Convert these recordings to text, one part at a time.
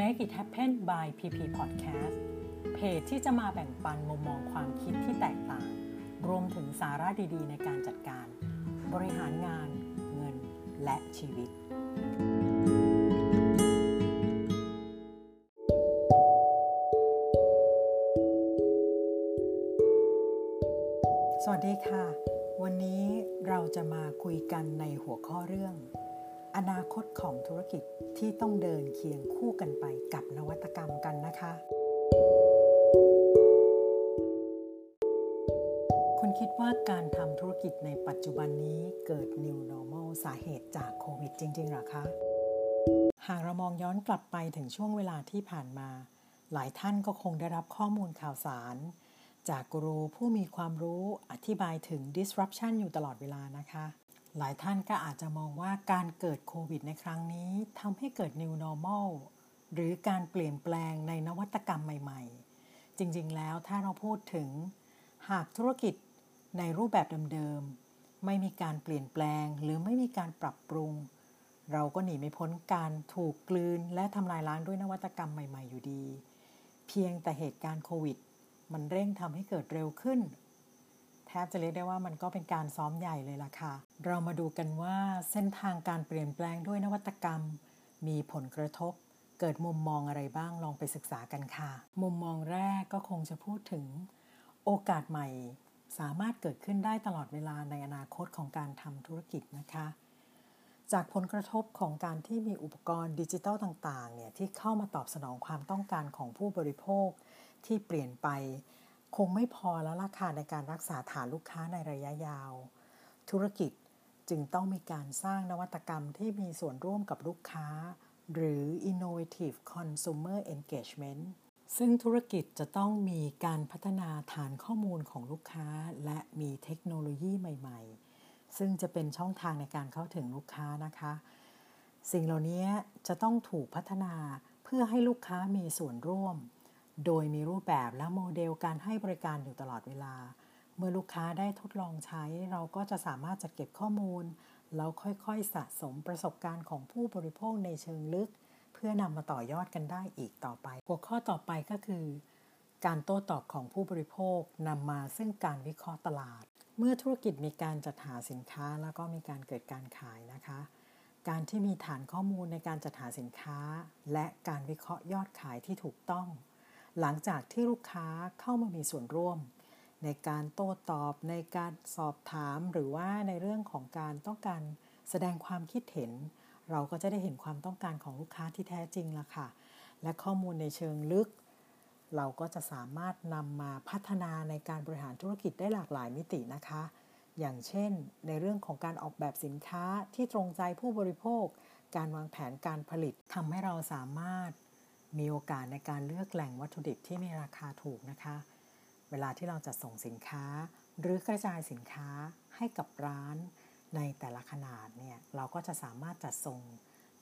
Make It Happen by PP Podcast เพจที่จะมาแบ่งปันมุมมองความคิดที่แตกต่าง รวมถึงสาระดีๆ ในการจัดการ บริหารงาน เงิน และชีวิต สวัสดีค่ะ วันนี้เราจะมาคุยกันในหัวข้อเรื่อง อนาคตของธุรกิจที่ต้องเดินเคียงคู่กันไปกับนวัตกรรมกันนะคะ คุณคิดว่าการทำธุรกิจในปัจจุบันนี้เกิด New Normal สาเหตุจากโควิดจริงๆหรอคะ หากเรามองย้อนกลับไปถึงช่วงเวลาที่ผ่านมา หลายท่านก็คงได้รับข้อมูลข่าวสาร จากกูรูผู้มีความรู้อธิบายถึง disruption อยู่ตลอดเวลานะคะ หลายท่านก็อาจจะมองว่าการเกิดโควิดในครั้งนี้ทำให้เกิด new normal หรือการเปลี่ยนแปลงในนวัตกรรมใหม่ๆ จริงๆ แล้วถ้าเราพูดถึง หากธุรกิจในรูปแบบเดิมๆ ไม่มีการเปลี่ยนแปลง หรือไม่มีการปรับปรุง เราก็หนีไม่พ้นการถูกกลืน และทำลายล้างด้วยนวัตกรรมใหม่ๆ อยู่ดี เพียงแต่เหตุการณ์โควิด มันเร่งทำให้เกิดเร็วขึ้น บจะเรียกได้ว่ามันก็เป็นการซ้อมใหญ่เลยล่ะค่ะ เรามาดูกันว่าเส้นทางการเปลี่ยนแปลงด้วยนวัตกรรม มีผลกระทบ เกิดมุมมองอะไรบ้างลองไปศึกษากันค่ะ มุมมองแรกก็คงจะพูดถึง โอกาสใหม่ สามารถเกิดขึ้นได้ตลอดเวลาในอนาคตของการทำธุรกิจนะคะ จากผลกระทบของการที่มีอุปกรณ์ดิจิทัลต่างๆเนี่ยที่เข้ามาตอบสนองความต้องการของผู้บริโภคที่เปลี่ยนไป คงไม่พอแล้วล่ะค่ะในการรักษาฐานลูกค้าในระยะยาว ธุรกิจจึงต้องมีการสร้างนวัตกรรมที่มีส่วนร่วมกับลูกค้า หรือ innovative consumer engagement ซึ่งธุรกิจจะต้องมีการพัฒนาฐานข้อมูลของลูกค้า และมีเทคโนโลยีใหม่ ๆ ซึ่งจะเป็นช่องทางในการเข้าถึงลูกค้านะคะ สิ่งเหล่านี้จะต้องถูกพัฒนาเพื่อให้ลูกค้ามีส่วนร่วม โดยมีรูปแบบและโมเดลการให้บริการอยู่ตลอดเวลา เมื่อลูกค้าได้ทดลองใช้ เราก็จะสามารถจัดเก็บข้อมูล แล้วค่อยๆสะสมประสบการณ์ของผู้บริโภคในเชิงลึก เพื่อนำมาต่อยอดกันได้อีกต่อไป หัวข้อต่อไปก็คือ การโต้ตอบของผู้บริโภคนำมาซึ่งการวิเคราะห์ตลาด เมื่อธุรกิจมีการจัดหาสินค้าแล้วก็มีการเกิดการขายนะคะการที่มีฐานข้อมูลในการจัดหาสินค้า และการวิเคราะห์ยอดขายที่ถูกต้อง หลังจากที่ลูกค้าเข้ามามีส่วนร่วม ในการโต้ตอบในการสอบถามหรือว่าในเรื่องของการต้องการแสดงความคิดเห็น เราก็จะได้เห็นความต้องการของลูกค้าที่แท้จริงละค่ะ และข้อมูลในเชิงลึก เราก็จะสามารถนำมาพัฒนาในการบริหารธุรกิจได้หลากหลายมิตินะคะ อย่างเช่น ในเรื่องของการออกแบบสินค้าที่ตรงใจผู้บริโภค การวางแผนการผลิตทำให้เราสามารถ มีโอกาสในการเลือกแหล่งวัตถุดิบที่มีราคาถูกนะคะ เวลาที่เราจะส่งสินค้า หรือกระจายสินค้าให้กับร้าน ในแต่ละขนาดเนี่ยเราก็จะสามารถจัดส่ง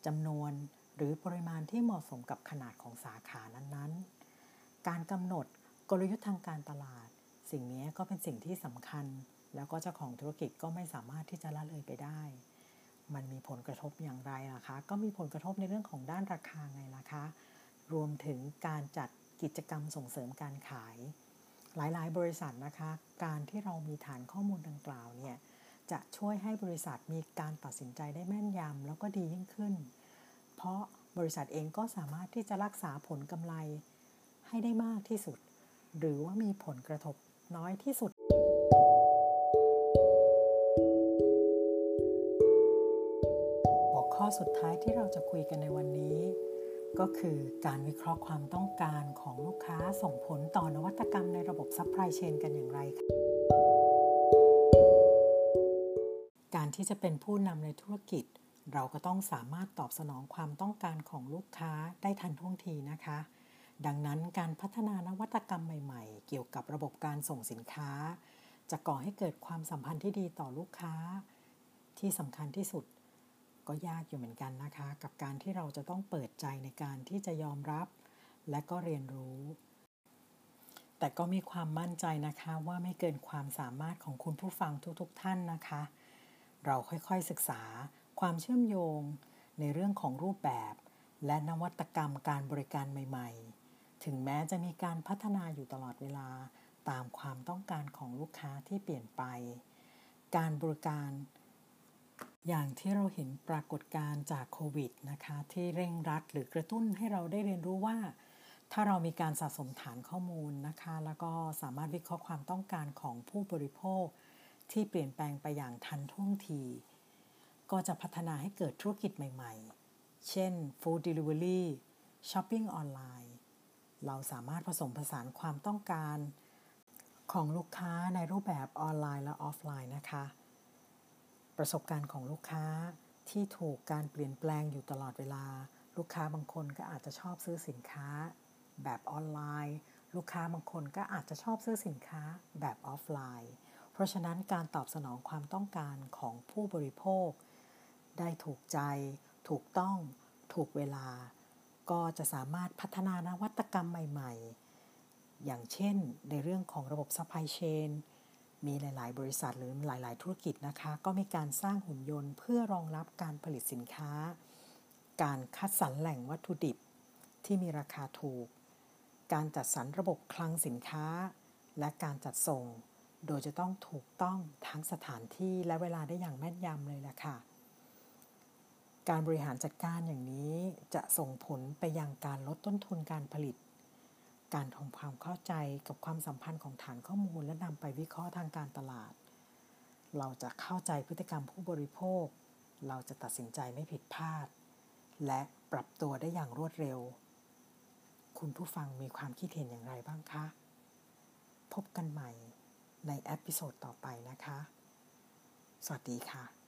จำนวนหรือปริมาณที่เหมาะสมกับขนาดของสาขานั้นๆ การกำหนดกลยุทธ์ทางการตลาด สิ่งนี้ก็เป็นสิ่งที่สำคัญ แล้วก็เจ้าของธุรกิจก็ไม่สามารถที่จะละเลยไปได้ มันมีผลกระทบอย่างไรล่ะคะ ก็มีผลกระทบในเรื่องของด้านราคาไงล่ะคะ รวมถึงการจัดกิจกรรมส่งเสริมการขาย หลายๆ บริษัทนะคะ การที่เรามีฐานข้อมูลดังกล่าวเนี่ยจะช่วยให้บริษัทมีการตัดสินใจได้แม่นยำแล้วก็ดียิ่งขึ้น เพราะบริษัทเองก็สามารถที่จะรักษาผลกำไรให้ได้มากที่สุด หรือว่ามีผลกระทบน้อยที่สุด หัวข้อสุดท้ายที่เราจะคุยกันในวันนี้ ก็คือการวิเคราะห์ความต้องการของลูกค้าส่งผลต่อนวัตกรรมในระบบ supply chain กันอย่างไรคะการที่จะเป็นผู้นำในธุรกิจ เราก็ต้องสามารถตอบสนองความต้องการของลูกค้าได้ทันท่วงทีนะคะ ดังนั้นการพัฒนานวัตกรรมใหม่ ๆ เกี่ยวกับระบบการส่งสินค้า จะก่อให้เกิดความสัมพันธ์ที่ดีต่อลูกค้า ที่สำคัญที่สุด ก็ยากอยู่เหมือนกันนะคะ กับการที่เราจะต้องเปิดใจในการที่จะยอมรับ และก็เรียนรู้ แต่ก็มีความมั่นใจนะคะว่าไม่เกินความสามารถของคุณผู้ฟังทุกๆ ท่านนะคะ เราค่อยๆศึกษาความเชื่อมโยงในเรื่องของรูปแบบ และนวัตกรรมการบริการใหม่ ๆ ถึงแม้จะมีการพัฒนาอยู่ตลอดเวลาตามความต้องการของลูกค้าที่เปลี่ยนไป การบริการ อย่างที่เราเห็นปรากฏการณ์จากโควิดนะคะที่เร่งรัดหรือกระตุ้นให้เราได้เรียนรู้ว่า ถ้าเรามีการสะสมฐานข้อมูลนะคะ แล้วก็สามารถวิเคราะห์ความต้องการของผู้บริโภค ที่เปลี่ยนแปลงไปอย่างทันท่วงที ก็จะพัฒนาให้เกิดธุรกิจใหม่ๆ เช่น Food Delivery Shopping ออนไลน์เราสามารถผสมผสานความต้องการของลูกค้าในรูปแบบออนไลน์และออฟไลน์นะคะ ประสบการณ์ของลูกค้าที่ถูกการเปลี่ยนแปลงอยู่ตลอดเวลา ลูกค้าบางคนก็อาจจะชอบซื้อสินค้า แบบออนไลน์ ลูกค้าบางคนก็อาจจะชอบซื้อสินค้าแบบออฟไลน์ เพราะฉะนั้นการตอบสนองความต้องการของผู้บริโภค ได้ถูกใจ ถูกต้อง ถูกเวลา ก็จะสามารถพัฒนานวัตกรรมใหม่ ๆ อย่างเช่น ในเรื่องของระบบ supply chain มีหลาย ๆ บริษัทหรือหลาย ๆ ธุรกิจนะคะ ก็มีการสร้างหุ่นยนต์เพื่อรองรับการผลิตสินค้า การคัดสรรแหล่งวัตถุดิบที่มีราคาถูก การจัดสรรระบบคลังสินค้า และการจัดส่ง โดยจะต้องถูกต้องทั้งสถานที่และเวลาได้อย่างแม่นยำเลยละค่ะ การบริหารจัดการอย่างนี้จะส่งผลไปยังการลดต้นทุนการผลิต การทำความเข้าใจกับความสัมพันธ์ของฐานข้อมูลและนำไปวิเคราะห์ทางการตลาด เราจะเข้าใจพฤติกรรมผู้บริโภค เราจะตัดสินใจไม่ผิดพลาด และปรับตัวได้อย่างรวดเร็ว คุณผู้ฟังมีความคิดเห็นอย่างไรบ้างคะ พบกันใหม่ในเอพิโซดต่อไปนะคะ สวัสดีค่ะ